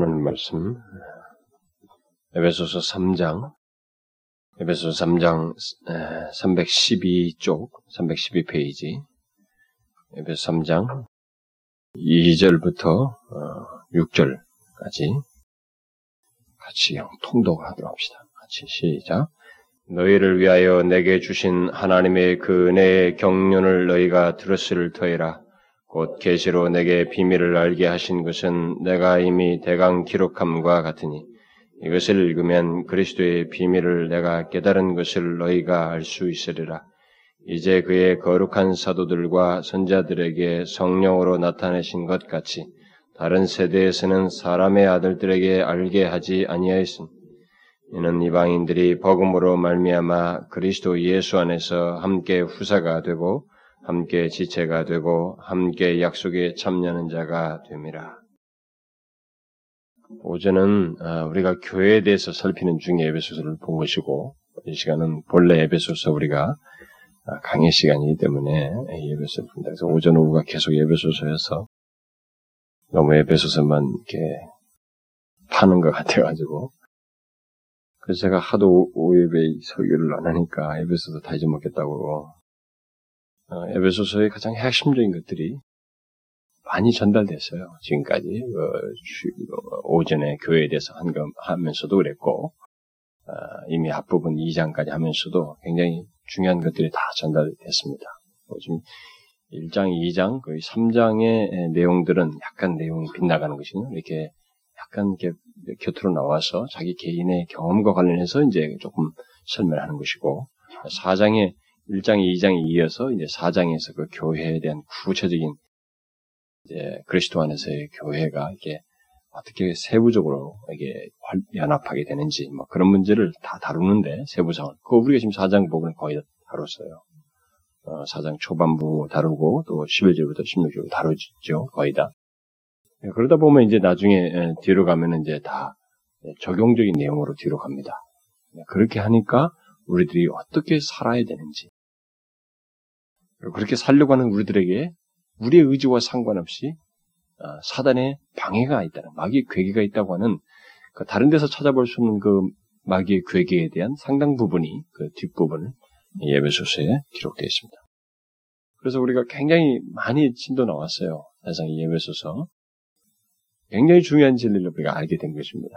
하나님 말씀 에베소서 3장 에베소서 3장 312쪽 312페이지 에베소 3장 2절부터 6절까지 같이 통독하도록 합시다. 같이 시작. 너희를 위하여 내게 주신 하나님의 그 은혜의 경륜을 너희가 들었을 터이라. 곧 계시로 내게 비밀을 알게 하신 것은 내가 이미 대강 기록함과 같으니 이것을 읽으면 그리스도의 비밀을 내가 깨달은 것을 너희가 알 수 있으리라. 이제 그의 거룩한 사도들과 선자들에게 성령으로 나타내신 것 같이 다른 세대에서는 사람의 아들들에게 알게 하지 아니하였으니 이는 이방인들이 복음으로 말미암아 그리스도 예수 안에서 함께 후사가 되고 함께 지체가 되고 함께 약속에 참여하는 자가 됨이라. 오전은 아, 우리가 교회에 대해서 살피는 중에 에베소서를 본 것이고 이 시간은 본래 에베소서 우리가 아, 강의 시간이기 때문에 에베소서를 본다. 그래서 오전 오후가 계속 에베소서여서 너무 에베소서만 이렇게 파는 것 같아가지고 그래서 제가 하도 오예배 설교를 안 하니까 에베소서 다 잊어먹겠다고 어, 에베소서의 가장 핵심적인 것들이 많이 전달됐어요. 지금까지 어, 오전에 교회에 대해서 한 거 하면서도 그랬고 어, 이미 앞부분 2장까지 하면서도 굉장히 중요한 것들이 다 전달됐습니다. 지금 1장, 2장, 거의 3장의 내용들은 약간 내용이 빗나가는 것이요. 이렇게 약간 이렇게 곁으로 나와서 자기 개인의 경험과 관련해서 이제 조금 설명하는 것이고 4장의 1장, 2장에 이어서 이제 4장에서 그 교회에 대한 구체적인 이제 그리스도 안에서의 교회가 이게 어떻게 세부적으로 이게 연합하게 되는지 뭐 그런 문제를 다 다루는데 세부상을 그 우리가 지금 4장 부분을 거의 다 다뤘어요. 어, 4장 초반부 다루고 또 11절부터 16절 다루죠 거의 다. 예, 그러다 보면 이제 나중에 예, 뒤로 가면은 이제 다 적용적인 내용으로 뒤로 갑니다. 예, 그렇게 하니까 우리들이 어떻게 살아야 되는지, 그렇게 살려고 하는 우리들에게 우리의 의지와 상관없이 어, 사단의 방해가 있다는 마귀의 괴계가 있다고 하는 그 다른 데서 찾아볼 수 없는 그 마귀의 괴계에 대한 상당 부분이 그 뒷부분을 예배소서에 기록되어 있습니다. 그래서 우리가 굉장히 많이 진도 나왔어요. 사실상 예배소서. 굉장히 중요한 진리를 우리가 알게 된 것입니다.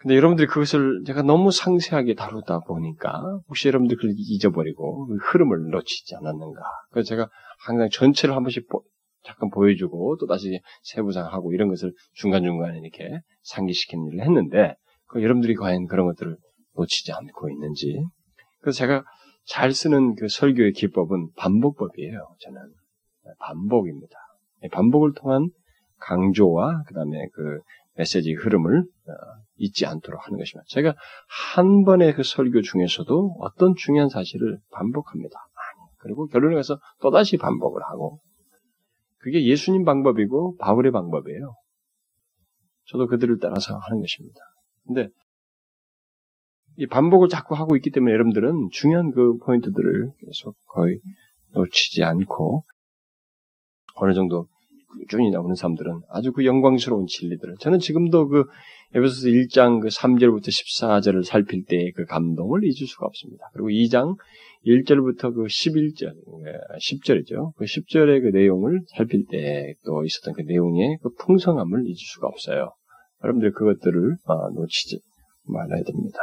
근데 여러분들이 그것을 제가 너무 상세하게 다루다 보니까 혹시 여러분들 그걸 잊어버리고 그 흐름을 놓치지 않았는가. 그래서 제가 항상 전체를 한 번씩 보, 잠깐 보여주고 또 다시 세부상하고 이런 것을 중간중간에 이렇게 상기시키는 일을 했는데 그 여러분들이 과연 그런 것들을 놓치지 않고 있는지. 그래서 제가 잘 쓰는 그 설교의 기법은 반복법이에요. 저는 반복입니다. 반복을 통한 강조와 그 다음에 그 메시지 흐름을 어, 잊지 않도록 하는 것입니다. 제가 한 번의 그 설교 중에서도 어떤 중요한 사실을 반복합니다. 그리고 결론에 가서 또다시 반복을 하고 그게 예수님 방법이고 바울의 방법이에요. 저도 그들을 따라서 하는 것입니다. 근데 이 반복을 자꾸 하고 있기 때문에 여러분들은 중요한 그 포인트들을 계속 거의 놓치지 않고 어느 정도 꾸준히 나오는 사람들은 아주 그 영광스러운 진리들을 저는 지금도 그 에베소서 1장 그 3절부터 14절을 살필 때의 그 감동을 잊을 수가 없습니다. 그리고 2장 1절부터 그 11절, 10절이죠. 그 10절의 그 내용을 살필 때 또 있었던 그 내용의 그 풍성함을 잊을 수가 없어요. 여러분들 그것들을 어, 놓치지 말아야 됩니다.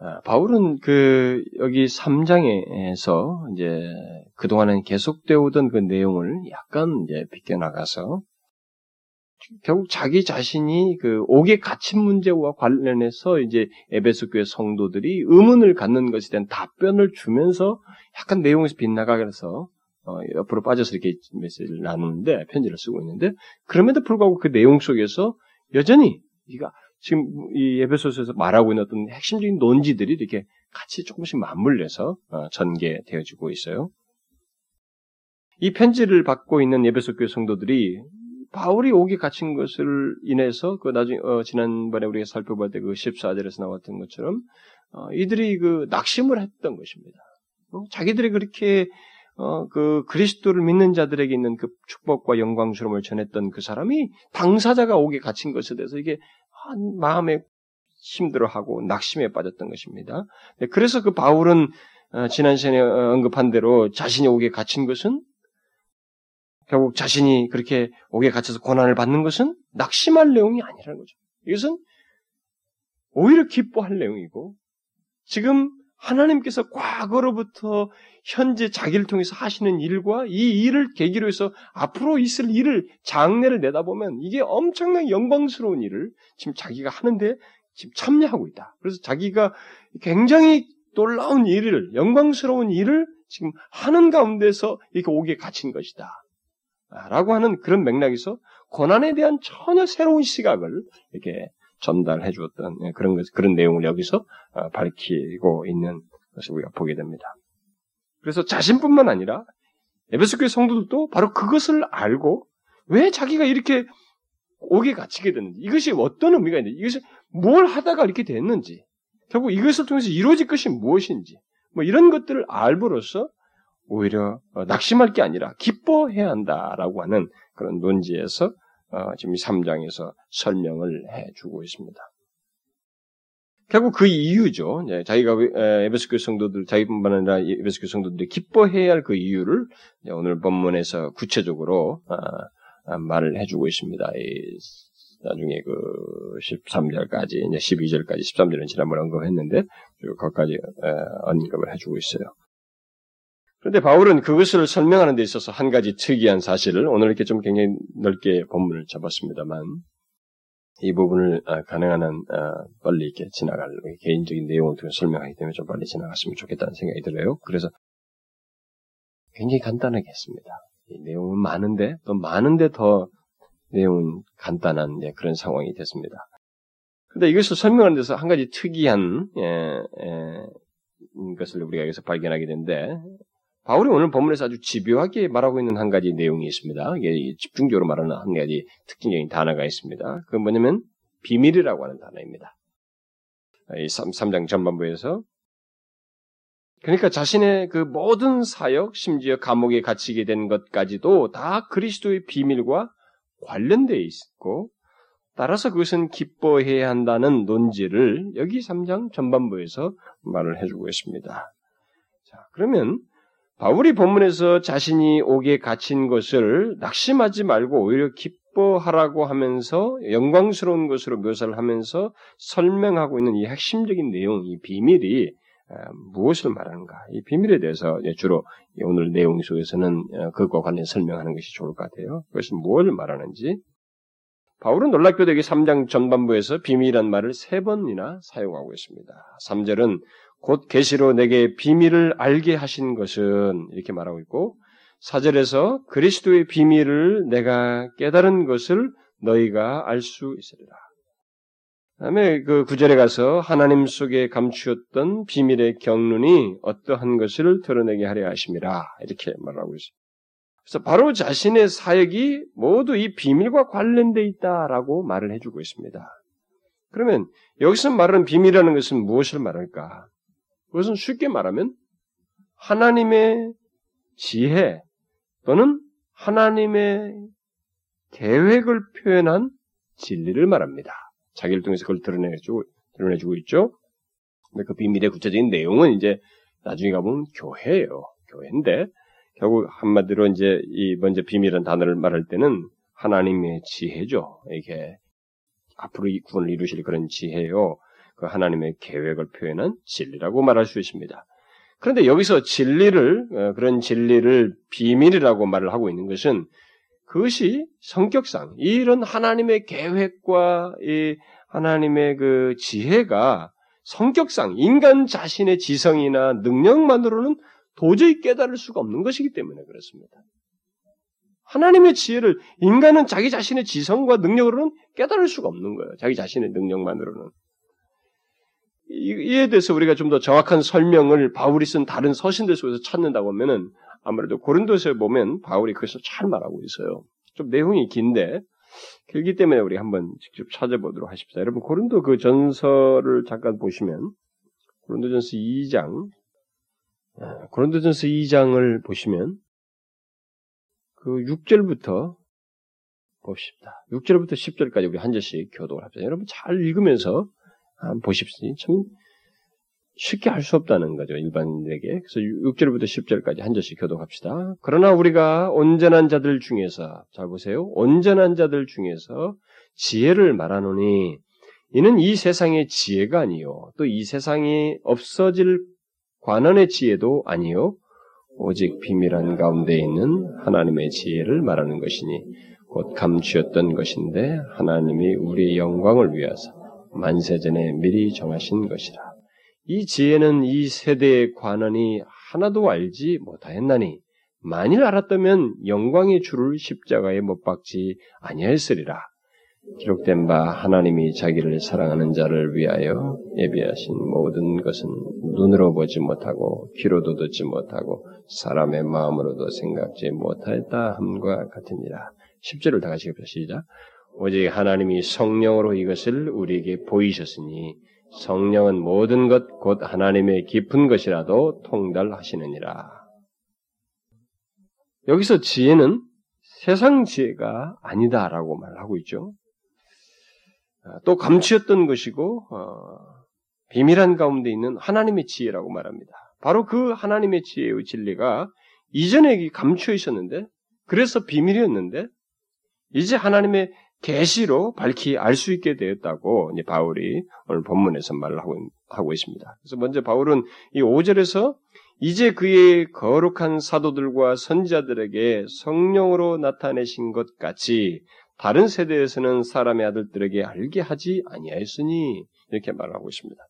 아, 바울은 그 여기 3장에서 이제 그동안은 계속되어 오던 그 내용을 약간 이제 비껴나가서 결국 자기 자신이 그 옥에 갇힌 문제와 관련해서 이제 에베소 교회 성도들이 의문을 갖는 것에 대한 답변을 주면서 약간 내용에서 빗나가게 해서 어, 옆으로 빠져서 이렇게 메시지를 나누는데 편지를 쓰고 있는데 그럼에도 불구하고 그 내용 속에서 여전히 이가 지금 이 에베소서에서 말하고 있는 어떤 핵심적인 논지들이 이렇게 같이 조금씩 맞물려서 어, 전개되어지고 있어요. 이 편지를 받고 있는 에베소 교회 성도들이 바울이 오기 갇힌 것을 인해서 그 나중에 어, 지난번에 우리가 살펴볼 때 그 14절에서 나왔던 것처럼 어, 이들이 그 낙심을 했던 것입니다. 어, 자기들이 그렇게 어, 그 그리스도를 믿는 자들에게 있는 그 축복과 영광스러움을 전했던 그 사람이 당사자가 옥에 갇힌 것에 대해서 이게 마음에 힘들어하고 낙심에 빠졌던 것입니다. 네, 그래서 그 바울은 어, 지난 시간에 언급한 대로 자신이 옥에 갇힌 것은 결국 자신이 그렇게 옥에 갇혀서 고난을 받는 것은 낙심할 내용이 아니라는 거죠. 이것은 오히려 기뻐할 내용이고 지금 하나님께서 과거로부터 현재 자기를 통해서 하시는 일과 이 일을 계기로 해서 앞으로 있을 일을 장래를 내다보면 이게 엄청난 영광스러운 일을 지금 자기가 하는데 지금 참여하고 있다. 그래서 자기가 굉장히 놀라운 일을 영광스러운 일을 지금 하는 가운데서 이렇게 오게 갇힌 것이다. 라고 하는 그런 맥락에서 고난에 대한 전혀 새로운 시각을 이렇게 전달해 주었던 예, 그런 것, 그런 내용을 여기서 어, 밝히고 있는 것을 우리가 보게 됩니다. 그래서 자신뿐만 아니라 에베소 교회 성도들도 바로 그것을 알고 왜 자기가 이렇게 옥에 갇히게 됐는지 이것이 어떤 의미가 있는지 이것을 뭘 하다가 이렇게 됐는지 결국 이것을 통해서 이루어질 것이 무엇인지 뭐 이런 것들을 알므로써 오히려 어, 낙심할 게 아니라 기뻐해야 한다라고 하는 그런 논지에서 어, 지금 3장에서 설명을 해주고 있습니다. 결국 그 이유죠. 자기가 에베스교 성도들, 자기뿐만 아니라 에베스교 성도들이 기뻐해야 할 그 이유를 오늘 본문에서 구체적으로 어, 어, 말을 해주고 있습니다. 나중에 그 13절까지, 이제 12절까지, 13절은 지난번에 언급했는데, 거기까지 언급을 해주고 있어요. 그런데 바울은 그것을 설명하는 데 있어서 한 가지 특이한 사실을 오늘 이렇게 좀 굉장히 넓게 본문을 잡았습니다만 이 부분을 아, 가능한 한 아, 빨리 이렇게 지나갈 개인적인 내용을 통해 설명하기 때문에 좀 빨리 지나갔으면 좋겠다는 생각이 들어요. 그래서 굉장히 간단하게 했습니다. 이 내용은 많은데 또 많은데 더 내용은 간단한 예, 그런 상황이 됐습니다. 근데 이것을 설명하는 데서 한 가지 특이한 예, 예, 것을 우리가 여기서 발견하게 되는데 바울이 오늘 본문에서 아주 집요하게 말하고 있는 한 가지 내용이 있습니다. 이게 집중적으로 말하는 한 가지 특징적인 단어가 있습니다. 그건 뭐냐면 비밀이라고 하는 단어입니다. 이 3장 전반부에서 그러니까 자신의 그 모든 사역, 심지어 감옥에 갇히게 된 것까지도 다 그리스도의 비밀과 관련되어 있고, 따라서 그것은 기뻐해야 한다는 논지를 여기 3장 전반부에서 말을 해주고 있습니다. 자, 그러면 바울이 본문에서 자신이 옥에 갇힌 것을 낙심하지 말고 오히려 기뻐하라고 하면서 영광스러운 것으로 묘사를 하면서 설명하고 있는 이 핵심적인 내용, 이 비밀이 아, 무엇을 말하는가? 이 비밀에 대해서 주로 오늘 내용 속에서는 어, 그것과 관련 설명하는 것이 좋을 것 같아요. 그것은 무엇을 말하는지. 바울은 놀랍게도 여기 3장 전반부에서 비밀이란 말을 세 번이나 사용하고 있습니다. 3절은 곧 계시로 내게 비밀을 알게 하신 것은 이렇게 말하고 있고 사절에서 그리스도의 비밀을 내가 깨달은 것을 너희가 알 수 있으리라. 다음에 그 구절에 가서 하나님 속에 감추었던 비밀의 경륜이 어떠한 것을 드러내게 하려 하심이라 이렇게 말하고 있습니다. 그래서 바로 자신의 사역이 모두 이 비밀과 관련돼 있다라고 말을 해주고 있습니다. 그러면 여기서 말하는 비밀이라는 것은 무엇을 말할까? 그것은 쉽게 말하면 하나님의 지혜 또는 하나님의 계획을 표현한 진리를 말합니다. 자기를 통해서 그걸 드러내주고, 드러내주고 있죠. 근데 그 비밀의 구체적인 내용은 이제 나중에 가보면 교회예요. 교회인데 결국 한마디로 이제 이 먼저 비밀이라는 단어를 말할 때는 하나님의 지혜죠. 이게 앞으로 이 구원을 이루실 그런 지혜요. 그 하나님의 계획을 표현한 진리라고 말할 수 있습니다. 그런데 여기서 진리를 어, 그런 진리를 비밀이라고 말을 하고 있는 것은 그것이 성격상 이런 하나님의 계획과 이 하나님의 그 지혜가 성격상 인간 자신의 지성이나 능력만으로는 도저히 깨달을 수가 없는 것이기 때문에 그렇습니다. 하나님의 지혜를 인간은 자기 자신의 지성과 능력으로는 깨달을 수가 없는 거예요. 자기 자신의 능력만으로는. 이에 대해서 우리가 좀 더 정확한 설명을 바울이 쓴 다른 서신들 속에서 찾는다고 하면은 아무래도 고린도서에 보면 바울이 그것을 잘 말하고 있어요. 좀 내용이 긴데 길기 때문에 우리 한번 직접 찾아보도록 하십시다. 여러분 고린도 그 전설을 잠깐 보시면 고린도전서 2장 고린도전서 2장을 보시면 그 6절부터 봅시다. 6절부터 10절까지 우리 한 절씩 교독을 합시다. 여러분 잘 읽으면서 보십시오. 참 쉽게 할 수 없다는 거죠. 일반인에게. 그래서 6절부터 10절까지 한 절씩 교독합시다. 그러나 우리가 온전한 자들 중에서 잘 보세요. 온전한 자들 중에서 지혜를 말하노니 이는 이 세상의 지혜가 아니요 또 이 세상이 없어질 관원의 지혜도 아니요 오직 비밀한 가운데 있는 하나님의 지혜를 말하는 것이니 곧 감추었던 것인데 하나님이 우리의 영광을 위하사 만세전에 미리 정하신 것이라. 이 지혜는 이 세대의 관원이 하나도 알지 못하였나니 만일 알았다면 영광의 주를 십자가에 못 박지 아니하였으리라. 기록된 바 하나님이 자기를 사랑하는 자를 위하여 예비하신 모든 것은 눈으로 보지 못하고 귀로도 듣지 못하고 사람의 마음으로도 생각지 못하였다 함과 같으니라. 10절을 다 같이 시작. 오직 하나님이 성령으로 이것을 우리에게 보이셨으니 성령은 모든 것 곧 하나님의 깊은 것이라도 통달하시느니라. 여기서 지혜는 세상 지혜가 아니다라고 말하고 있죠. 아, 또 감추었던 것이고 어, 비밀한 가운데 있는 하나님의 지혜라고 말합니다. 바로 그 하나님의 지혜의 진리가 이전에 감추어 있었는데 그래서 비밀이었는데 이제 하나님의 계시로 밝히 알 수 있게 되었다고 바울이 오늘 본문에서 말을 하고, 하고 있습니다. 그래서 먼저 바울은 이 5절에서 이제 그의 거룩한 사도들과 선자들에게 성령으로 나타내신 것 같이 다른 세대에서는 사람의 아들들에게 알게 하지 아니하였으니 이렇게 말하고 있습니다.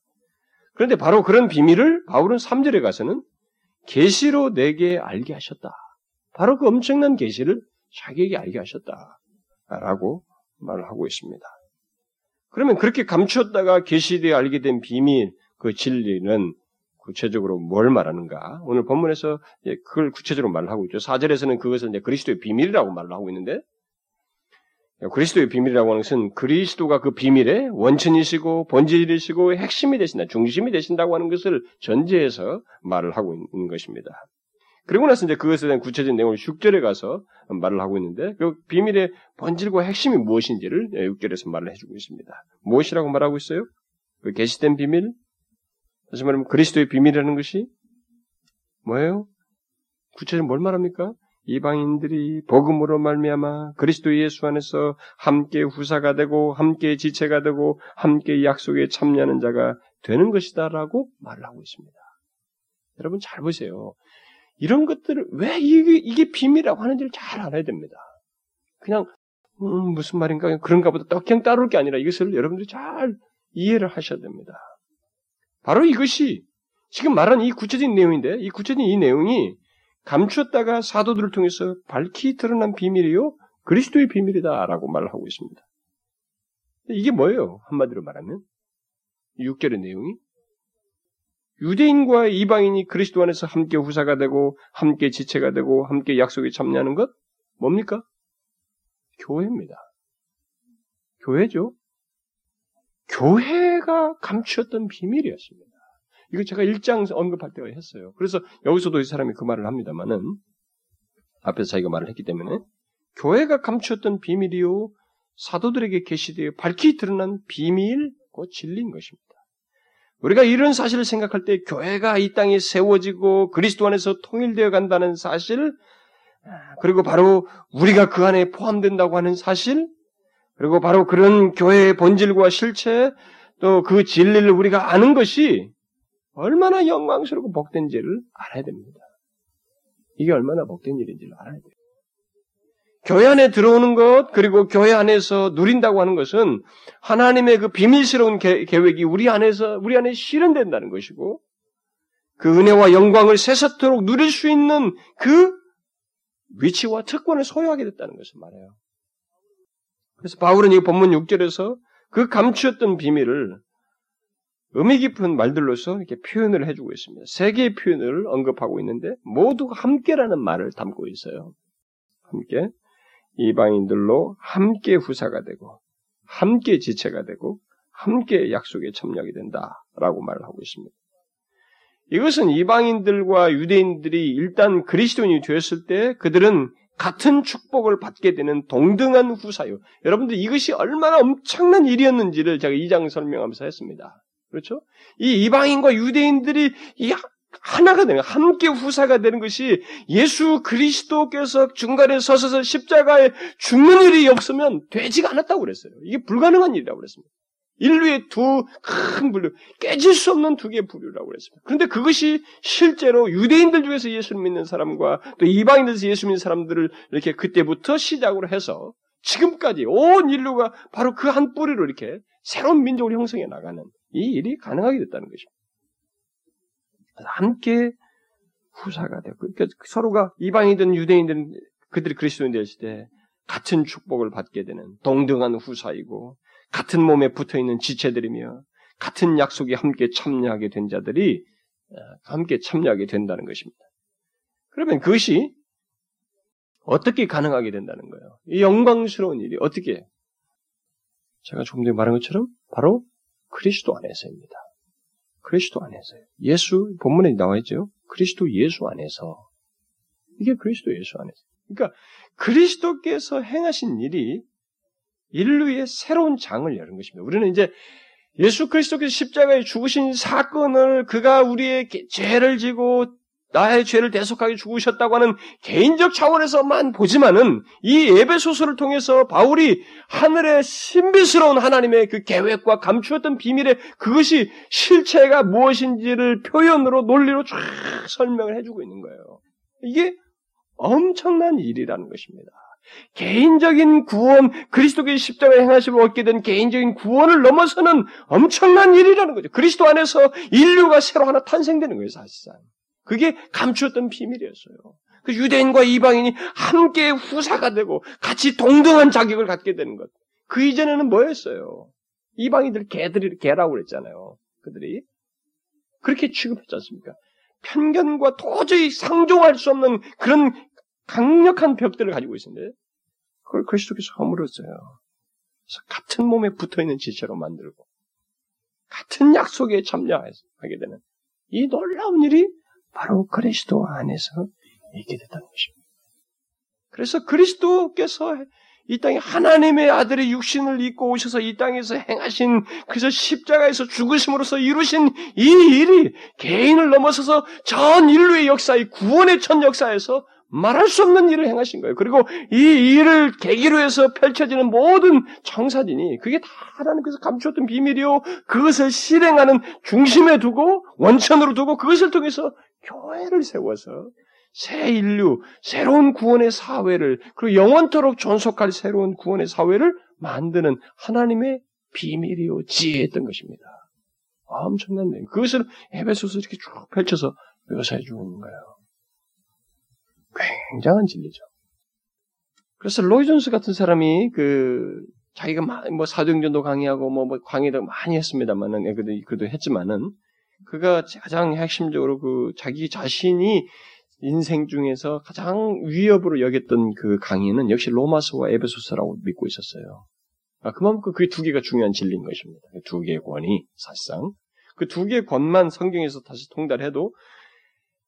그런데 바로 그런 비밀을 바울은 3절에 가서는 계시로 내게 알게 하셨다. 바로 그 엄청난 계시를 자기에게 알게 하셨다라고 말을 하고 있습니다. 그러면 그렇게 감추었다가 계시되어 알게 된 비밀, 그 진리는 구체적으로 뭘 말하는가? 오늘 본문에서 그걸 구체적으로 말을 하고 있죠. 4절에서는 그것을 이제 그리스도의 비밀이라고 말을 하고 있는데, 그리스도의 비밀이라고 하는 것은 그리스도가 그 비밀의 원천이시고 본질이시고 핵심이 되신다, 중심이 되신다고 하는 것을 전제해서 말을 하고 있는 것입니다. 그리고 나서 이제 그것에 대한 구체적인 내용을 6절에 가서 말을 하고 있는데 그 비밀의 본질과 핵심이 무엇인지를 6절에서 말을 해주고 있습니다. 무엇이라고 말하고 있어요? 그 계시된 비밀? 다시 말하면 그리스도의 비밀이라는 것이 뭐예요? 구체적으로 뭘 말합니까? 이방인들이 복음으로 말미암아 그리스도 예수 안에서 함께 후사가 되고 함께 지체가 되고 함께 약속에 참여하는 자가 되는 것이다라고 말을 하고 있습니다. 여러분 잘 보세요. 이런 것들을 왜 이게, 이게 비밀이라고 하는지를 잘 알아야 됩니다. 그냥 음, 무슨 말인가 그런가 보다 떡형 따를 게 아니라 이것을 여러분들이 잘 이해를 하셔야 됩니다. 바로 이것이 지금 말한 이 구체적인 내용인데 이 구체적인 이 내용이 감추었다가 사도들을 통해서 밝히 드러난 비밀이요 그리스도의 비밀이다라고 말을 하고 있습니다. 이게 뭐예요? 한마디로 말하면 6절의 내용이 유대인과 이방인이 그리스도 안에서 함께 후사가 되고 함께 지체가 되고 함께 약속에 참여하는 것 뭡니까? 교회입니다. 교회죠. 교회가 감추었던 비밀이었습니다. 이거 제가 일장 언급할 때가 했어요. 그래서 여기서도 이 사람이 그 말을 합니다만은 앞에서 자기가 말을 했기 때문에 교회가 감추었던 비밀이요 사도들에게 계시되어 밝히 드러난 비밀, 그 진리인 것입니다. 우리가 이런 사실을 생각할 때 교회가 이 땅에 세워지고 그리스도 안에서 통일되어 간다는 사실, 그리고 바로 우리가 그 안에 포함된다고 하는 사실, 그리고 바로 그런 교회의 본질과 실체, 또 그 진리를 우리가 아는 것이 얼마나 영광스럽고 복된지를 알아야 됩니다. 이게 얼마나 복된 일인지를 알아야 돼요. 교회 안에 들어오는 것, 그리고 교회 안에서 누린다고 하는 것은 하나님의 그 비밀스러운 계, 획이 우리 안에서, 우리 안에 실현된다는 것이고, 그 은혜와 영광을 새삼토록 누릴 수 있는 그 위치와 특권을 소유하게 됐다는 것을 말해요. 그래서 바울은 이 본문 6절에서 그 감추었던 비밀을 의미 깊은 말들로서 이렇게 표현을 해주고 있습니다. 세 개의 표현을 언급하고 있는데 모두가 함께라는 말을 담고 있어요. 함께. 이방인들로 함께 후사가 되고 함께 지체가 되고 함께 약속에 참여하게 된다라고 말을 하고 있습니다. 이것은 이방인들과 유대인들이 일단 그리스도인이 되었을 때 그들은 같은 축복을 받게 되는 동등한 후사요. 여러분들 이것이 얼마나 엄청난 일이었는지를 제가 2장 설명하면서 했습니다. 그렇죠? 이 이방인과 유대인들이 이 하나가 되는 함께 후사가 되는 것이 예수 그리스도께서 중간에 서서 십자가에 죽는 일이 없으면 되지가 않았다고 그랬어요. 이게 불가능한 일이라고 그랬습니다. 인류의 두 큰 분류, 깨질 수 없는 두 개의 부류라고 그랬습니다. 그런데 그것이 실제로 유대인들 중에서 예수를 믿는 사람과 또 이방인들에서 예수 믿는 사람들을 이렇게 그때부터 시작으로 해서 지금까지 온 인류가 바로 그 한 뿌리로 이렇게 새로운 민족을 형성해 나가는 이 일이 가능하게 됐다는 것입니다. 함께 후사가 되고 그러니까 서로가 이방인든 유대인든 그들이 그리스도인 되었을 때 같은 축복을 받게 되는 동등한 후사이고 같은 몸에 붙어 있는 지체들이며 같은 약속에 함께 참여하게 된 자들이 어, 함께 참여하게 된다는 것입니다. 그러면 그것이 어떻게 가능하게 된다는 거예요? 이 영광스러운 일이 어떻게? 제가 조금 전에 말한 것처럼 바로 그리스도 안에서입니다. 그리스도 안에서요. 예수 본문에 나와 있죠. 그리스도 예수 안에서 이게 그리스도 예수 안에서. 그러니까 그리스도께서 행하신 일이 인류의 새로운 장을 여는 것입니다. 우리는 이제 예수 그리스도께서 십자가에 죽으신 사건을 그가 우리의 죄를 지고 나의 죄를 대속하게 죽으셨다고 하는 개인적 차원에서만 보지만은 이 예배 소설을 통해서 바울이 하늘의 신비스러운 하나님의 그 계획과 감추었던 비밀의 그것이 실체가 무엇인지를 표현으로 논리로 쫙 설명을 해주고 있는 거예요. 이게 엄청난 일이라는 것입니다. 개인적인 구원, 그리스도의 십자가에 행하심을 얻게 된 개인적인 구원을 넘어서는 엄청난 일이라는 거죠. 그리스도 안에서 인류가 새로 하나 탄생되는 거예요, 사실상. 그게 감추었던 비밀이었어요. 그 유대인과 이방인이 함께 후사가 되고 같이 동등한 자격을 갖게 되는 것. 그 이전에는 뭐였어요? 이방인들 개들이 개라고 그랬잖아요. 그들이 그렇게 취급했지 않습니까? 편견과 도저히 상종할 수 없는 그런 강력한 벽들을 가지고 있었는데 그걸 그리스도께서 허물었어요. 그래서 같은 몸에 붙어 있는 지체로 만들고 같은 약속에 참여하게 되는 이 놀라운 일이 바로 그리스도 안에서 있게 됐다는 것입니다. 그래서 그리스도께서 이 땅에 하나님의 아들의 육신을 입고 오셔서 이 땅에서 행하신 그래서 십자가에서 죽으심으로써 이루신 이 일이 개인을 넘어서서 전 인류의 역사의 구원의 전 역사에서 말할 수 없는 일을 행하신 거예요. 그리고 이 일을 계기로 해서 펼쳐지는 모든 청사진이 그게 다 하나님께서 감추었던 비밀이요. 그것을 실행하는 중심에 두고 원천으로 두고 그것을 통해서 교회를 세워서 새 인류, 새로운 구원의 사회를 그리고 영원토록 존속할 새로운 구원의 사회를 만드는 하나님의 비밀이요 지혜였던 것입니다. 엄청난 내 그것을 에베소서 이렇게 쭉 펼쳐서 묘사해 주는 거예요. 굉장한 진리죠. 그래서 로이 존스 같은 사람이 그 자기가 뭐 사도행전도 강의하고 뭐, 뭐 강의도 많이 했습니다만은 예, 그래도 했지만은 그가 가장 핵심적으로 그 자기 자신이 인생 중에서 가장 위협으로 여겼던 그 강의는 역시 로마서와 에베소서라고 믿고 있었어요. 아, 그만큼 그 두 개가 중요한 진리인 것입니다. 그 두 개의 권이 사실상 그 두 개의 권만 성경에서 다시 통달해도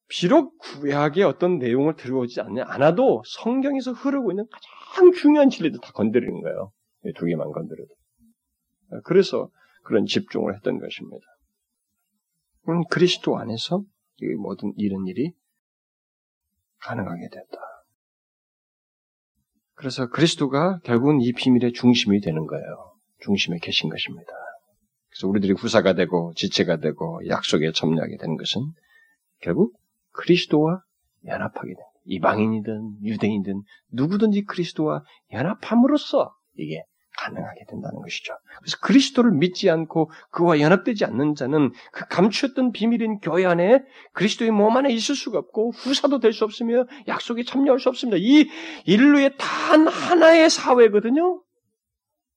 비록 구약의 어떤 내용을 들어오지 않아도 성경에서 흐르고 있는 가장 중요한 진리도 다 건드리는 거예요. 두 개만 건드려도. 그래서 그런 집중을 했던 것입니다. 음, 그리스도 안에서 이 모든 이런 일이 가능하게 됐다. 그래서 그리스도가 결국은 이 비밀의 중심이 되는 거예요. 중심에 계신 것입니다. 그래서 우리들이 후사가 되고 지체가 되고 약속에 참여하게 되는 것은 결국 그리스도와 연합하게 됩니다. 이방인이든 유대인이든 누구든지 그리스도와 연합함으로써 이게 가능하게 된다는 것이죠. 그래서 그리스도를 믿지 않고 그와 연합되지 않는 자는 그 감추었던 비밀인 교회 안에 그리스도의 몸 안에 있을 수가 없고 후사도 될 수 없으며 약속에 참여할 수 없습니다. 이 인류의 단 하나의 사회거든요.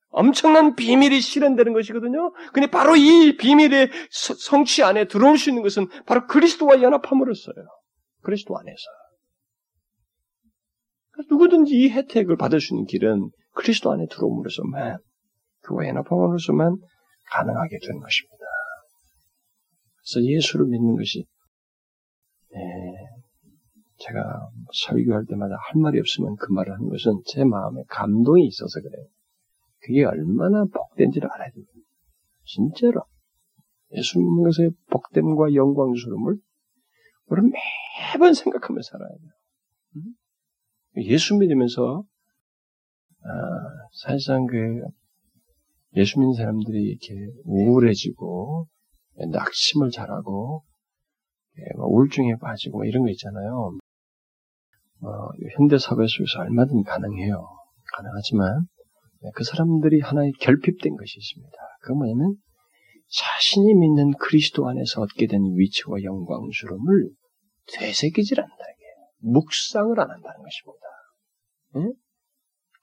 엄청난 비밀이 실현되는 것이거든요. 근데 바로 이 비밀의 성취 안에 들어올 수 있는 것은 바로 그리스도와 연합함으로써요. 그리스도 안에서. 누구든지 이 혜택을 받을 수 있는 길은 그리스도 안에 들어옴으로써만, 그와 연합함으로써만 가능하게 되는 것입니다. 그래서 예수를 믿는 것이 예, 제가 설교할 때마다 할 말이 없으면 그 말을 하는 것은 제 마음에 감동이 있어서 그래요. 그게 얼마나 복된지를 알아야 됩니다. 진짜로. 예수 믿는 것의 복됨과 영광스러움을 우리는 매번 생각하며 살아야 돼요. 예수 믿으면서 아, 사실상 그 예수 믿는 사람들이 이렇게 우울해지고 낙심을 잘하고 예, 우울증에 빠지고 이런 거 있잖아요. 어, 현대 사회 속에서 얼마든 가능해요. 가능하지만 네, 그 사람들이 하나의 결핍된 것이 있습니다. 그건 뭐냐면 자신이 믿는 그리스도 안에서 얻게 된 위치와 영광스러움을 되새기질 않는다. 묵상을 안 한다는 것입니다. 응?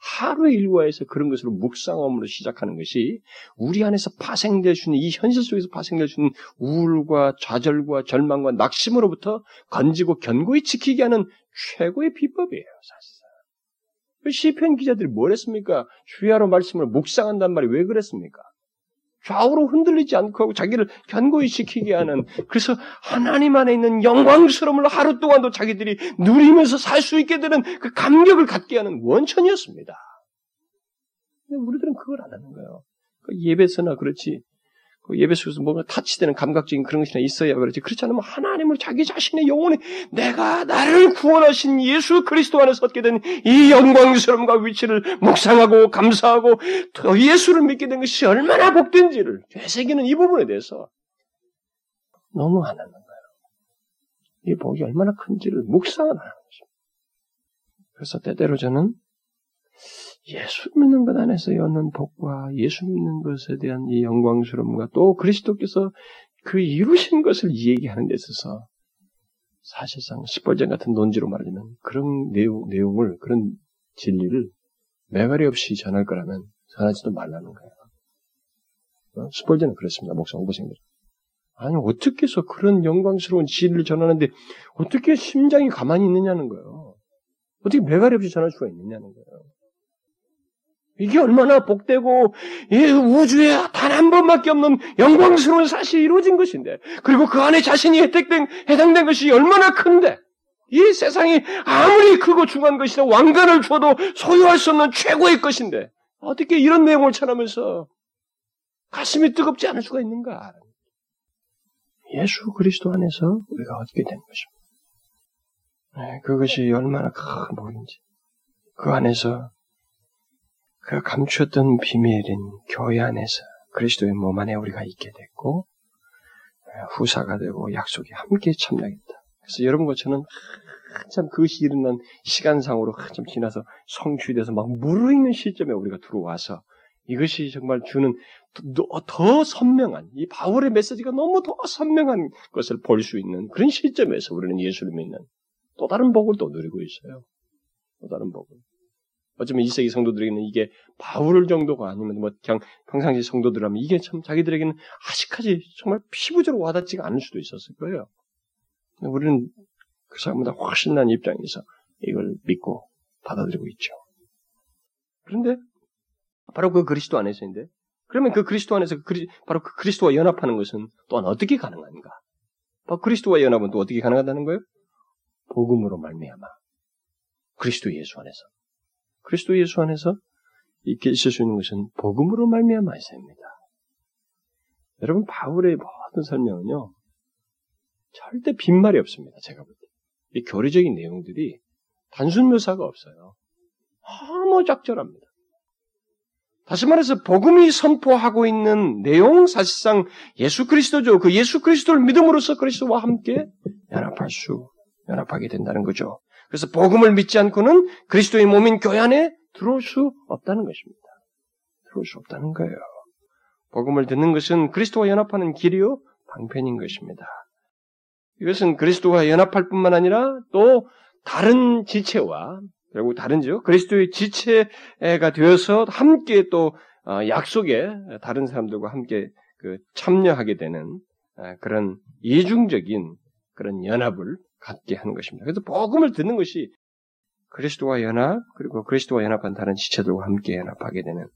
하루 일과에서 그런 것으로 묵상함으로 시작하는 것이 우리 안에서 파생될 수 있는 이 현실 속에서 파생될 수 있는 우울과 좌절과 절망과 낙심으로부터 건지고 견고히 지키게 하는 최고의 비법이에요, 사실상. 그 시편 기자들이 뭘 했습니까? 주야로 말씀을 묵상한단 말이 왜 그랬습니까? 좌우로 흔들리지 않고 자기를 견고히 지키게 하는 그래서 하나님 안에 있는 영광스러움을 하루 동안도 자기들이 누리면서 살 수 있게 되는 그 감격을 갖게 하는 원천이었습니다. 우리들은 그걸 안 하는 거예요. 그 예배서나 그렇지 그 예배 속에서 뭔가 타치되는 감각적인 그런 것이나 있어야 그렇지. 그렇지 않으면 하나님을 자기 자신의 영혼에 내가 나를 구원하신 예수 그리스도 안에서 얻게 된 이 영광스러움과 위치를 묵상하고 감사하고 더 예수를 믿게 된 것이 얼마나 복된지를 되새기는 이 부분에 대해서 너무 안 하는 거예요. 이 복이 얼마나 큰지를 묵상을 하는 것입니다. 그래서 때때로 저는 예수 믿는 것 안에서 얻는 복과 예수 믿는 것에 대한 이 영광스러움과 또 그리스도께서 그 이루신 것을 얘기하는 데 있어서 사실상 십벌전 같은 논지로 말하면 그런 내용, 내용을 그런 진리를 매가리 없이 전할 거라면 전하지도 말라는 거예요. 어? 십벌전은 그렇습니다. 목사 후보생들. 아니 어떻게 해서 그런 영광스러운 진리를 전하는데 어떻게 심장이 가만히 있느냐는 거예요. 어떻게 매가리 없이 전할 수가 있느냐는 거예요. 이게 얼마나 복되고 이 우주에 단 한 번밖에 없는 영광스러운 사실이 이루어진 것인데 그리고 그 안에 자신이 혜택된 해당된 것이 얼마나 큰데 이 세상이 아무리 크고 중요한 것이다 왕관을 줘도 소유할 수 없는 최고의 것인데 어떻게 이런 내용을 전하면서 가슴이 뜨겁지 않을 수가 있는가? 예수 그리스도 안에서 우리가 얻게 된 것입니다. 네, 그것이 얼마나 큰 복인지 그 안에서 그 감추었던 비밀인 교회 안에서 그리스도의 몸 안에 우리가 있게 됐고 후사가 되고 약속에 함께 참여하겠다. 그래서 여러분 것처럼 한참 그것이 일어난 시간상으로 한참 지나서 성취돼서 막 무르익는 시점에 우리가 들어와서 이것이 정말 주는 더 선명한 이 바울의 메시지가 너무 더 선명한 것을 볼 수 있는 그런 시점에서 우리는 예수를 믿는 또 다른 복을 또 누리고 있어요. 또 다른 복을. 어쩌면 2세기 성도들에게는 이게 바울 정도가 아니면 뭐 그냥 평상시 성도들하면 이게 참 자기들에게는 아직까지 정말 피부적으로 와닿지가 않을 수도 있었을 거예요. 우리는 그 사람보다 훨씬 난 입장에서 이걸 믿고 받아들이고 있죠. 그런데 바로 그 그리스도 안에서인데 그러면 그 그리스도 안에서 그 그리, 바로 그 그리스도와 연합하는 것은 또한 어떻게 가능한가? 바로 그리스도와 연합은 또 어떻게 가능하다는 거예요? 복음으로 말미암아 그리스도 예수 안에서 그리스도 예수 안에서 있게 있을 수 있는 것은 복음으로 말미암아 있습니다. 여러분 바울의 모든 설명은요 절대 빈말이 없습니다. 제가 볼 때. 이 교리적인 내용들이 단순 묘사가 없어요. 너무 적절합니다. 다시 말해서 복음이 선포하고 있는 내용 사실상 예수 그리스도죠. 그 예수 그리스도를 믿음으로써 그리스도와 함께 연합할 수 연합하게 된다는 거죠. 그래서 복음을 믿지 않고는 그리스도의 몸인 교회 안에 들어올 수 없다는 것입니다. 들어올 수 없다는 거예요. 복음을 듣는 것은 그리스도와 연합하는 길이요 방편인 것입니다. 이것은 그리스도와 연합할 뿐만 아니라 또 다른 지체와 결국 다른죠. 그리스도의 지체가 되어서 함께 또 어, 약속에 다른 사람들과 함께 그 참여하게 되는 어, 그런 이중적인 그런 연합을 갖게 하는 것입니다. 그래서 복음을 듣는 것이 그리스도와 연합 그리고 그리스도와 연합한 다른 지체들과 함께 연합하게 되는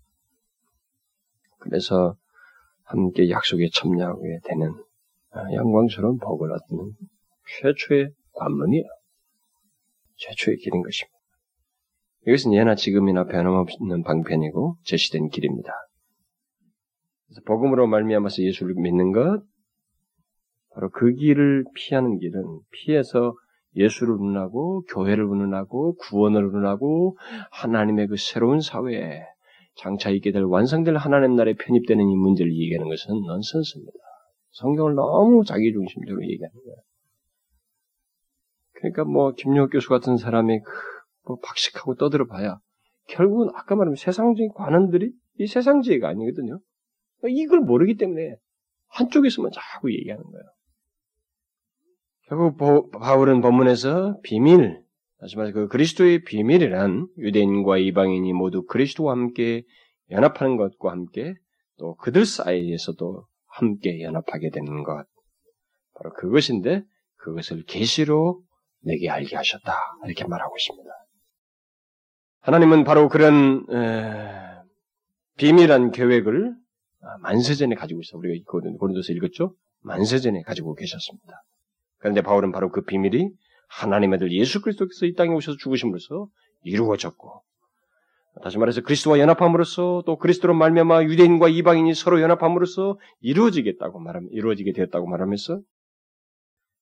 그래서 함께 약속에 참여하게 되는 아, 영광스러운 복을 얻는 최초의 관문이에요. 최초의 길인 것입니다. 이것은 예나 지금이나 변함없는 방편이고 제시된 길입니다. 그래서 복음으로 말미암아서 예수를 믿는 것, 바로 그 길을 피하는 길은 피해서 예수를 운운하고 교회를 운운하고 구원을 운운하고 하나님의 그 새로운 사회에 장차 있게 될 완성될 하나님 나라에 편입되는 이 문제를 얘기하는 것은 넌센스입니다. 성경을 너무 자기 중심적으로 얘기하는 거예요. 그러니까 뭐 김용욱 교수 같은 사람이 뭐 박식하고 떠들어봐야 결국은 아까 말한 세상적인 관원들이 이 세상지혜가 아니거든요. 이걸 모르기 때문에 한쪽에서만 자꾸 얘기하는 거예요. 결국 바울은 본문에서 비밀, 다시 말해서 그 그리스도의 비밀이란 유대인과 이방인이 모두 그리스도와 함께 연합하는 것과 함께 또 그들 사이에서도 함께 연합하게 되는 것. 바로 그것인데 그것을 계시로 내게 알게 하셨다. 이렇게 말하고 있습니다. 하나님은 바로 그런 에, 비밀한 계획을 만세전에 가지고 있어. 우리가 고린도서 읽었죠? 만세전에 가지고 계셨습니다. 그런데 바울은 바로 그 비밀이 하나님의 아들 예수 그리스도께서 이 땅에 오셔서 죽으심으로써 이루어졌고 다시 말해서 그리스도와 연합함으로써 또 그리스도로 말미암아 유대인과 이방인이 서로 연합함으로써 이루어지겠다고 말하면 이루어지게 되었다고 말하면서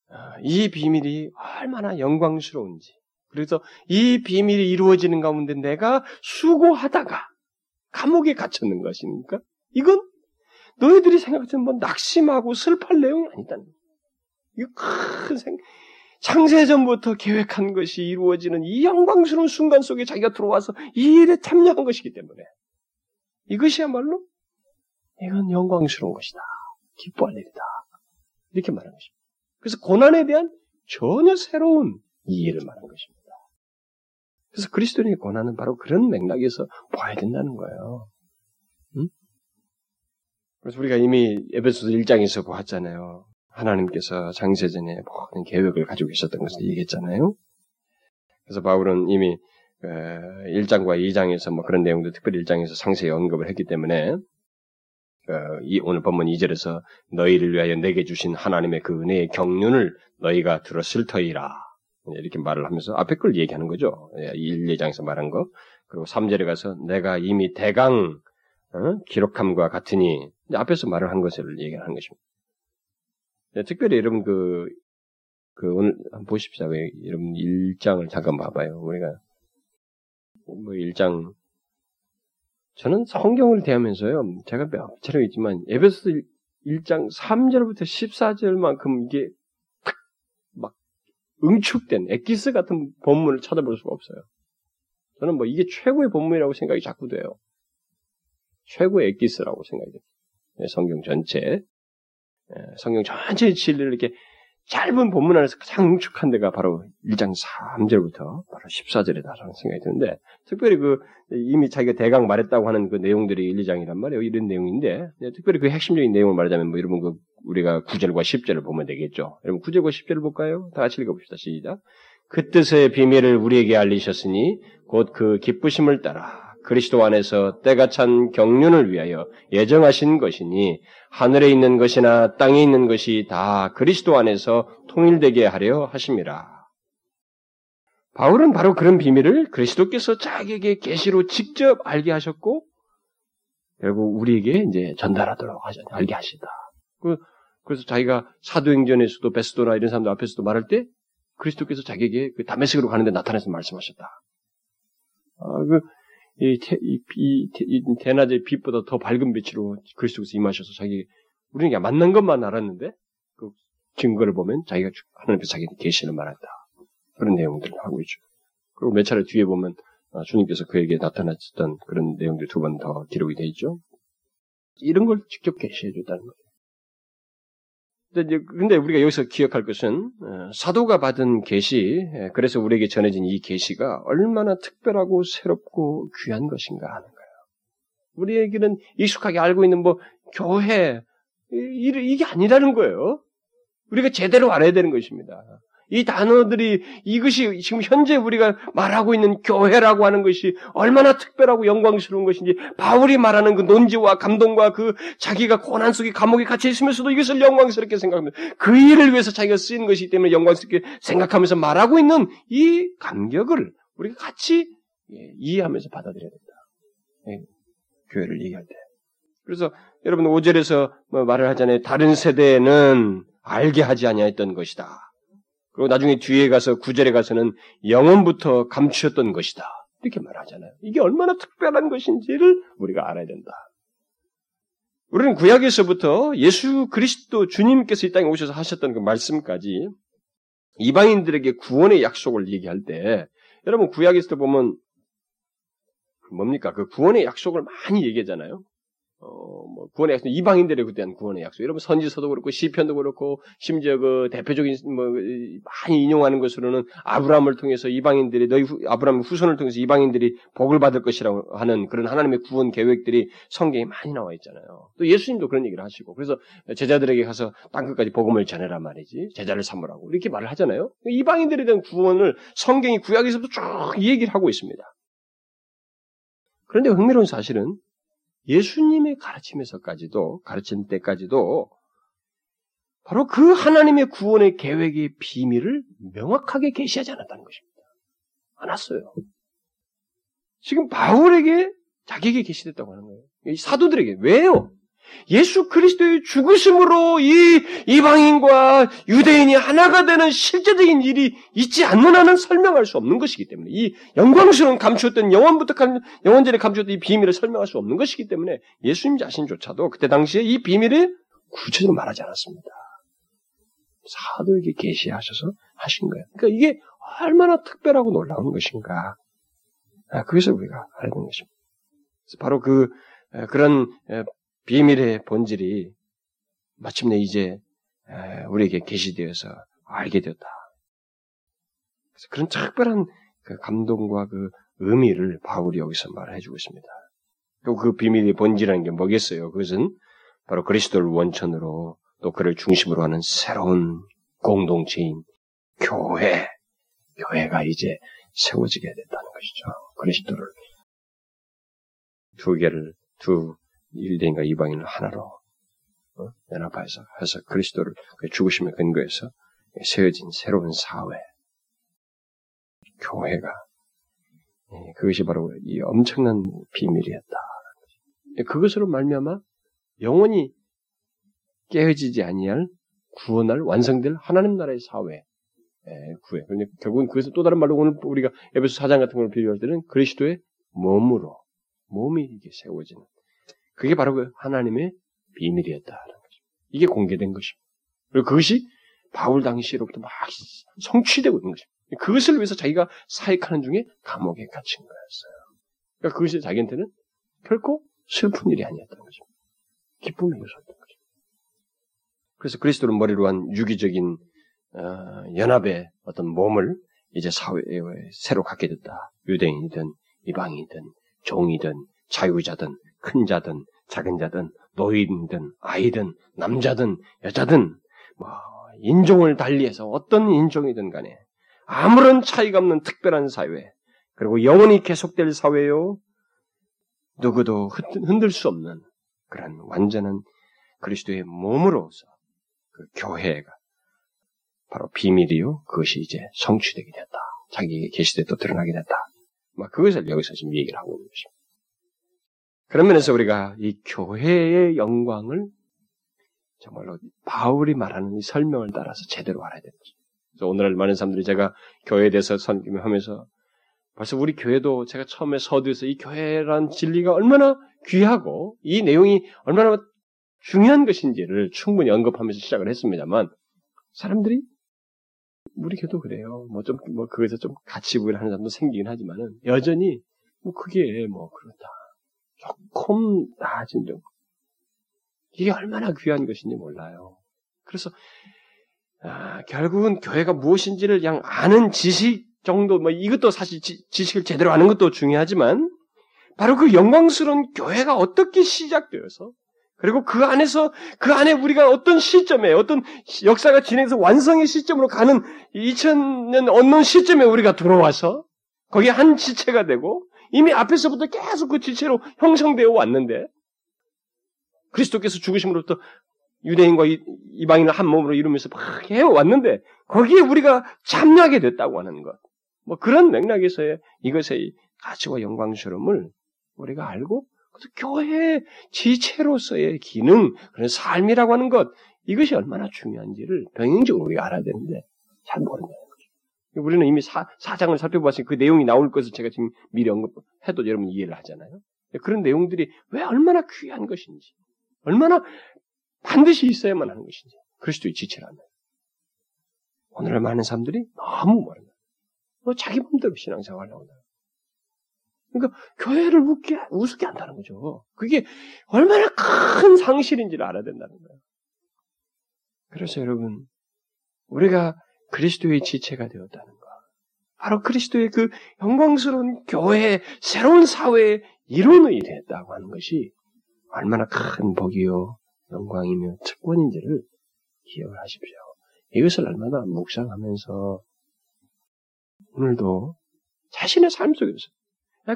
아, 이 비밀이 얼마나 영광스러운지 그래서 이 비밀이 이루어지는 가운데 내가 수고하다가 감옥에 갇혔는 것입니까? 이건 너희들이 생각하는 뭐 낙심하고 슬퍼할 내용이 아니다는 거예요. 이거 큰 생, 창세전부터 계획한 것이 이루어지는 이 영광스러운 순간 속에 자기가 들어와서 이 일에 참여한 것이기 때문에 이것이야말로 이건 영광스러운 것이다. 기뻐할 일이다. 이렇게 말하는 것입니다. 그래서 고난에 대한 전혀 새로운 이해를 말하는 것입니다. 그래서 그리스도인의 고난은 바로 그런 맥락에서 봐야 된다는 거예요. 응? 그래서 우리가 이미 에베소서 1장에서 보았잖아요. 하나님께서 장세전에 모든 계획을 가지고 계셨던 것을 얘기했잖아요. 그래서 바울은 이미 1장과 2장에서 뭐 그런 내용도 특별히 1장에서 상세히 언급을 했기 때문에 오늘 본문 2절에서 너희를 위하여 내게 주신 하나님의 그 은혜의 경륜을 너희가 들었을 터이라 이렇게 말을 하면서 앞에 걸 얘기하는 거죠. 1, 2장에서 말한 거. 그리고 3절에 가서 내가 이미 대강 어? 기록함과 같으니 앞에서 말을 한 것을 얘기하는 것입니다. 네, 특별히 여러분 그, 그 오늘 한번 보십시다. 왜 여러분 1장을 잠깐 봐봐요. 우리가 뭐 1장 저는 성경을 대하면서요. 제가 몇 차례 있지만 에베소서 1장 3절부터 14절만큼 이게 막 응축된 엑기스 같은 본문을 찾아볼 수가 없어요. 저는 뭐 이게 최고의 본문이라고 생각이 자꾸 돼요. 최고의 엑기스라고 생각이 돼요. 네, 성경 전체. 예, 성경 전체의 진리를 이렇게 짧은 본문 안에서 가장 응축한 데가 바로 1장 3절부터 바로 14절이다라는 생각이 드는데, 특별히 그, 이미 자기가 대강 말했다고 하는 그 내용들이 1, 2장이란 말이에요. 이런 내용인데, 네, 특별히 그 핵심적인 내용을 말하자면, 뭐, 여러분 그, 우리가 9절과 10절을 보면 되겠죠. 여러분 9절과 10절을 볼까요? 다 같이 읽어봅시다. 시작. 그 뜻의 비밀을 우리에게 알리셨으니, 곧 그 기쁘심을 따라, 그리스도 안에서 때가 찬 경륜을 위하여 예정하신 것이니 하늘에 있는 것이나 땅에 있는 것이 다 그리스도 안에서 통일되게 하려 하심이라. 바울은 바로 그런 비밀을 그리스도께서 자기에게 계시로 직접 알게 하셨고 결국 우리에게 이제 전달하도록 하셨, 알게 하시다. 그, 그래서 자기가 사도행전에서도 베스도나 이런 사람들 앞에서도 말할 때 그리스도께서 자기에게 그 다메섹으로 가는데 나타나서 말씀하셨다. 아, 그 이, 이, 이, 이 대낮의 빛보다 더 밝은 빛으로 그리스도께서 임하셔서 자기 우리는 만난 것만 알았는데 그 증거를 보면 자기가 하나님께서 자기한테 계시를 말했다 그런 내용들을 하고 있죠. 그리고 몇 차례 뒤에 보면 아, 주님께서 그에게 나타났던 그런 내용들 두 번 더 기록이 되어 있죠. 이런 걸 직접 계시해 줬다는 거예요. 근데 우리가 여기서 기억할 것은 어, 사도가 받은 계시, 예, 그래서 우리에게 전해진 이 계시가 얼마나 특별하고 새롭고 귀한 것인가 하는 거예요. 우리에게는 익숙하게 알고 있는 뭐 교회 이게 아니라는 거예요. 우리가 제대로 알아야 되는 것입니다. 이 단어들이 이것이 지금 현재 우리가 말하고 있는 교회라고 하는 것이 얼마나 특별하고 영광스러운 것인지 바울이 말하는 그 논지와 감동과 그 자기가 고난 속에 감옥에 갇혀 있으면서도 이것을 영광스럽게 생각합니다. 그 일을 위해서 자기가 쓰인 것이기 때문에 영광스럽게 생각하면서 말하고 있는 이 감격을 우리가 같이 예, 이해하면서 받아들여야 된다. 예, 교회를 얘기할 때. 그래서 여러분 5절에서 뭐 말을 하잖아요. 다른 세대에는 알게 하지 아니했던 것이다. 그리고 나중에 뒤에 가서 구절에 가서는 영원부터 감추었던 것이다. 이렇게 말하잖아요. 이게 얼마나 특별한 것인지를 우리가 알아야 된다. 우리는 구약에서부터 예수 그리스도 주님께서 이 땅에 오셔서 하셨던 그 말씀까지 이방인들에게 구원의 약속을 얘기할 때 여러분 구약에서 보면 뭡니까? 그 구원의 약속을 많이 얘기하잖아요. 구원의 약속, 이방인들에 대한 구원의 약속. 여러분, 선지서도 그렇고, 시편도 그렇고, 심지어 그 대표적인, 뭐, 많이 인용하는 것으로는 아브라함을 통해서 이방인들이, 너희 후, 아브라함 후손을 통해서 이방인들이 복을 받을 것이라고 하는 그런 하나님의 구원 계획들이 성경에 많이 나와 있잖아요. 또 예수님도 그런 얘기를 하시고, 그래서 제자들에게 가서 땅 끝까지 복음을 전해라 말이지. 제자를 삼으라고. 이렇게 말을 하잖아요. 이방인들에 대한 구원을 성경이 구약에서부터 쭉 얘기를 하고 있습니다. 그런데 흥미로운 사실은 예수님의 가르침에서까지도, 가르친 때까지도 바로 그 하나님의 구원의 계획의 비밀을 명확하게 계시하지 않았다는 것입니다. 않았어요. 지금 바울에게 자기에게 계시됐다고 하는 거예요. 사도들에게. 왜요? 예수 그리스도의 죽으심으로 이 이방인과 유대인이 하나가 되는 실제적인 일이 있지 않는 한은 설명할 수 없는 것이기 때문에 이 영광스러운 감추었던 영원부터 영원전에 감추었던 이 비밀을 설명할 수 없는 것이기 때문에 예수님 자신조차도 그때 당시에 이 비밀을 구체적으로 말하지 않았습니다. 사도에게 계시하셔서 하신 거예요. 그러니까 이게 얼마나 특별하고 놀라운 것인가. 아, 그것을 우리가 알아야 되는 것입니다. 바로 그 그런 비밀의 본질이 마침내 이제 우리에게 계시되어서 알게 되었다. 그래서 그런 특별한 그 감동과 그 의미를 바울이 여기서 말해주고 있습니다. 또그 비밀의 본질이라는 게 뭐겠어요? 그것은 바로 그리스도를 원천으로 또 그를 중심으로 하는 새로운 공동체인 교회, 교회가 이제 세워지게 됐다는 것이죠. 그리스도를 두 개를 두 일대인과 이방인을 하나로 어? 연합해서 해서 그리스도를 그 죽으심의 근거에서 세워진 새로운 사회, 교회가 예, 그것이 바로 이 엄청난 비밀이었다. 그것으로 말미암아 영원히 깨어지지 아니할 구원할 완성될 하나님 나라의 사회 예, 구해. 그런데 결국은 그것을 또 다른 말로 오늘 우리가 에베소 사장 같은 걸 비유할 때는 그리스도의 몸으로 몸이 이게 세워지는 그게 바로 그 하나님의 비밀이었다는 거죠. 이게 공개된 것입니다. 그리고 그것이 바울 당시로부터 막 성취되고 있는 것입니다. 그것을 위해서 자기가 사역하는 중에 감옥에 갇힌 거였어요. 그러니까 그것이 자기한테는 결코 슬픈 일이 아니었다는 거죠. 기쁨의 요소였던 거죠. 그래서 그리스도를 머리로 한 유기적인 어, 연합의 어떤 몸을 이제 사회에 새로 갖게 됐다. 유대인이든 이방이든 종이든 자유자든 큰 자든 작은 자든 노인든 아이든 남자든 여자든 뭐 인종을 달리해서 어떤 인종이든 간에 아무런 차이가 없는 특별한 사회 그리고 영원히 계속될 사회요 누구도 흔들 수 없는 그런 완전한 그리스도의 몸으로서 그 교회가 바로 비밀이요 그것이 이제 성취되게 됐다 자기에게 계시되 또 드러나게 됐다 막 그것을 여기서 지금 얘기를 하고 있는 것입니다. 그런 면에서 우리가 이 교회의 영광을 정말로 바울이 말하는 이 설명을 따라서 제대로 알아야 되는 거죠. 그래서 오늘날 많은 사람들이 제가 교회에 대해서 선교를 하면서 벌써 우리 교회도 제가 처음에 서두에서 이 교회란 진리가 얼마나 귀하고 이 내용이 얼마나 중요한 것인지를 충분히 언급하면서 시작을 했습니다만 사람들이 우리 교도 그래요. 뭐 좀, 뭐, 그것에서 좀 같이 보이는 하는 사람도 생기긴 하지만은, 여전히, 뭐, 그게 뭐, 그렇다. 조금 나아진 정 이게 얼마나 귀한 것인지 몰라요. 그래서 아, 결국은 교회가 무엇인지를 그냥 아는 지식 정도, 뭐 이것도 사실 지, 식을 제대로 아는 것도 중요하지만 바로 그 영광스러운 교회가 어떻게 시작되어서 그리고 그 안에서 그 안에 우리가 어떤 시점에 어떤 역사가 진행해서 완성의 시점으로 가는 2000년 얻는 시점에 우리가 들어와서 거기에 한 지체가 되고 이미 앞에서부터 계속 그 지체로 형성되어 왔는데 그리스도께서 죽으심으로부터 유대인과 이방인을 한 몸으로 이루면서 막 해왔는데 거기에 우리가 참여하게 됐다고 하는 것. 뭐 그런 맥락에서의 이것의 가치와 영광스러움을 우리가 알고 그래서 교회 지체로서의 기능, 그런 삶이라고 하는 것 이것이 얼마나 중요한지를 병행적으로 우리가 알아야 되는데 잘 모른다는 거죠. 우리는 이미 사, 사장을 살펴봤으니 그 내용이 나올 것을 제가 지금 미리 언급해도 여러분 이해를 하잖아요. 그런 내용들이 왜 얼마나 귀한 것인지, 얼마나 반드시 있어야만 하는 것인지 그리스도의 지체라면 오늘날 많은 사람들이 너무 모른다. 뭐 자기 마음대로 신앙생활을 하고 그러니까 교회를 웃게 우습게 한다는 거죠. 그게 얼마나 큰 상실인지를 알아야 된다는 거예요. 그래서 여러분 우리가 그리스도의 지체가 되었다는 것, 바로 그리스도의 그 영광스러운 교회, 새로운 사회의 일원이 됐다고 하는 것이 얼마나 큰 복이요, 영광이며 특권인지를 기억을 하십시오. 이것을 얼마나 묵상하면서 오늘도 자신의 삶 속에서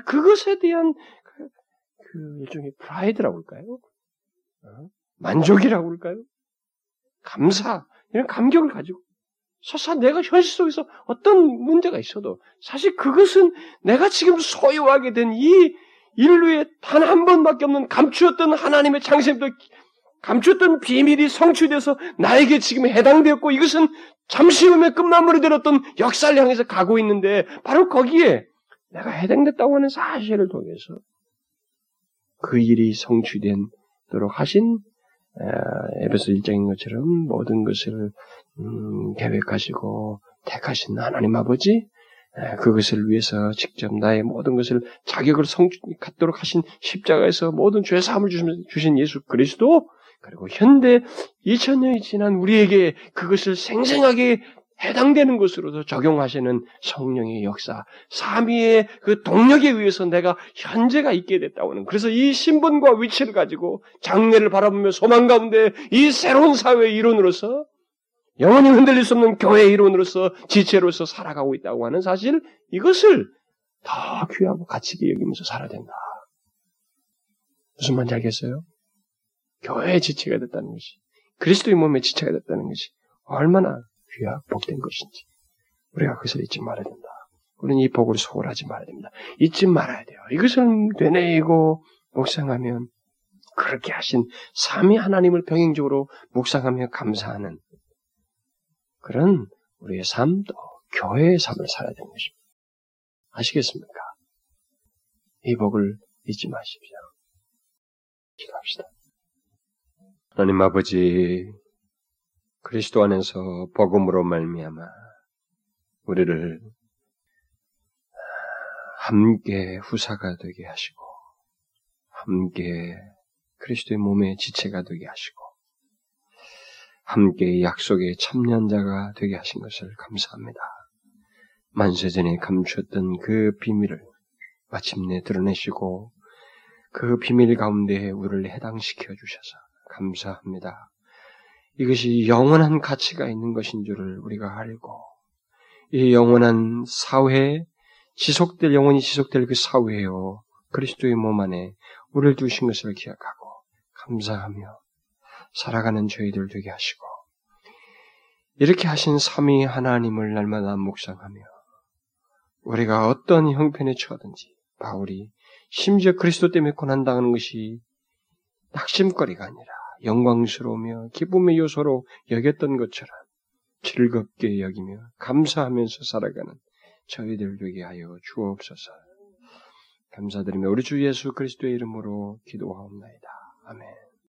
그것에 대한 그, 그 일종의 프라이드라고 할까요? 어? 만족이라고 할까요? 감사 이런 감격을 가지고 설사 내가 현실 속에서 어떤 문제가 있어도 사실 그것은 내가 지금 소유하게 된 이 인류의 단 한 번밖에 없는 감추었던 하나님의 창세부터 감추었던 비밀이 성취돼서 나에게 지금 해당되었고 이것은 잠시 후에 끝마무리 되었던 역사를 향해서 가고 있는데 바로 거기에 내가 해당됐다고 하는 사실을 통해서 그 일이 성취된도록 하신 에베소 1장인 것처럼 모든 것을 음, 계획하시고 택하신 하나님 아버지 그것을 위해서 직접 나의 모든 것을 자격을 성 갖도록 하신 십자가에서 모든 죄 사함을 주신 예수 그리스도 그리고 현대 2000년이 지난 우리에게 그것을 생생하게 해당되는 것으로서 적용하시는 성령의 역사, 삼위의 그 동력에 의해서 내가 현재가 있게 됐다고 하는. 그래서 이 신분과 위치를 가지고 장래를 바라보며 소망 가운데 이 새로운 사회의 이론으로서 영원히 흔들릴 수 없는 교회의 이론으로서 지체로서 살아가고 있다고 하는 사실, 이것을 더 귀하고 가치있게 여기면서 살아야 된다. 무슨 말인지 알겠어요? 교회의 지체가 됐다는 것이, 그리스도의 몸의 지체가 됐다는 것이 얼마나 귀하 복된 것인지 우리가 그것을 잊지 말아야 된다. 우리는 이 복을 소홀하지 말아야 됩니다. 잊지 말아야 돼요. 이것을 되뇌이고 묵상하면 그렇게 하신 삼위 하나님을 병행적으로 묵상하며 감사하는 그런 우리의 삶도 교회의 삶을 살아야 되는 것입니다. 아시겠습니까? 이 복을 잊지 마십시오. 기도합시다. 하나님 아버지 그리스도 안에서 복음으로 말미암아 우리를 함께 후사가 되게 하시고 함께 그리스도의 몸의 지체가 되게 하시고 함께 약속의 참여자가 되게 하신 것을 감사합니다. 만세전에 감추었던 그 비밀을 마침내 드러내시고 그 비밀 가운데 우리를 해당시켜 주셔서 감사합니다. 이것이 영원한 가치가 있는 것인 줄을 우리가 알고 이 영원한 사회 지속될 영원히 지속될 그 사회요. 그리스도의 몸 안에 우리를 두신 것을 기억하고 감사하며 살아가는 저희들 되게 하시고 이렇게 하신 삼위 하나님을 날마다 묵상하며 우리가 어떤 형편에 처하든지 바울이 심지어 그리스도 때문에 고난당하는 것이 낙심거리가 아니라 영광스러우며 기쁨의 요소로 여겼던 것처럼 즐겁게 여기며 감사하면서 살아가는 저희들 되게 하여 주옵소서. 감사드리며 우리 주 예수 그리스도의 이름으로 기도하옵나이다.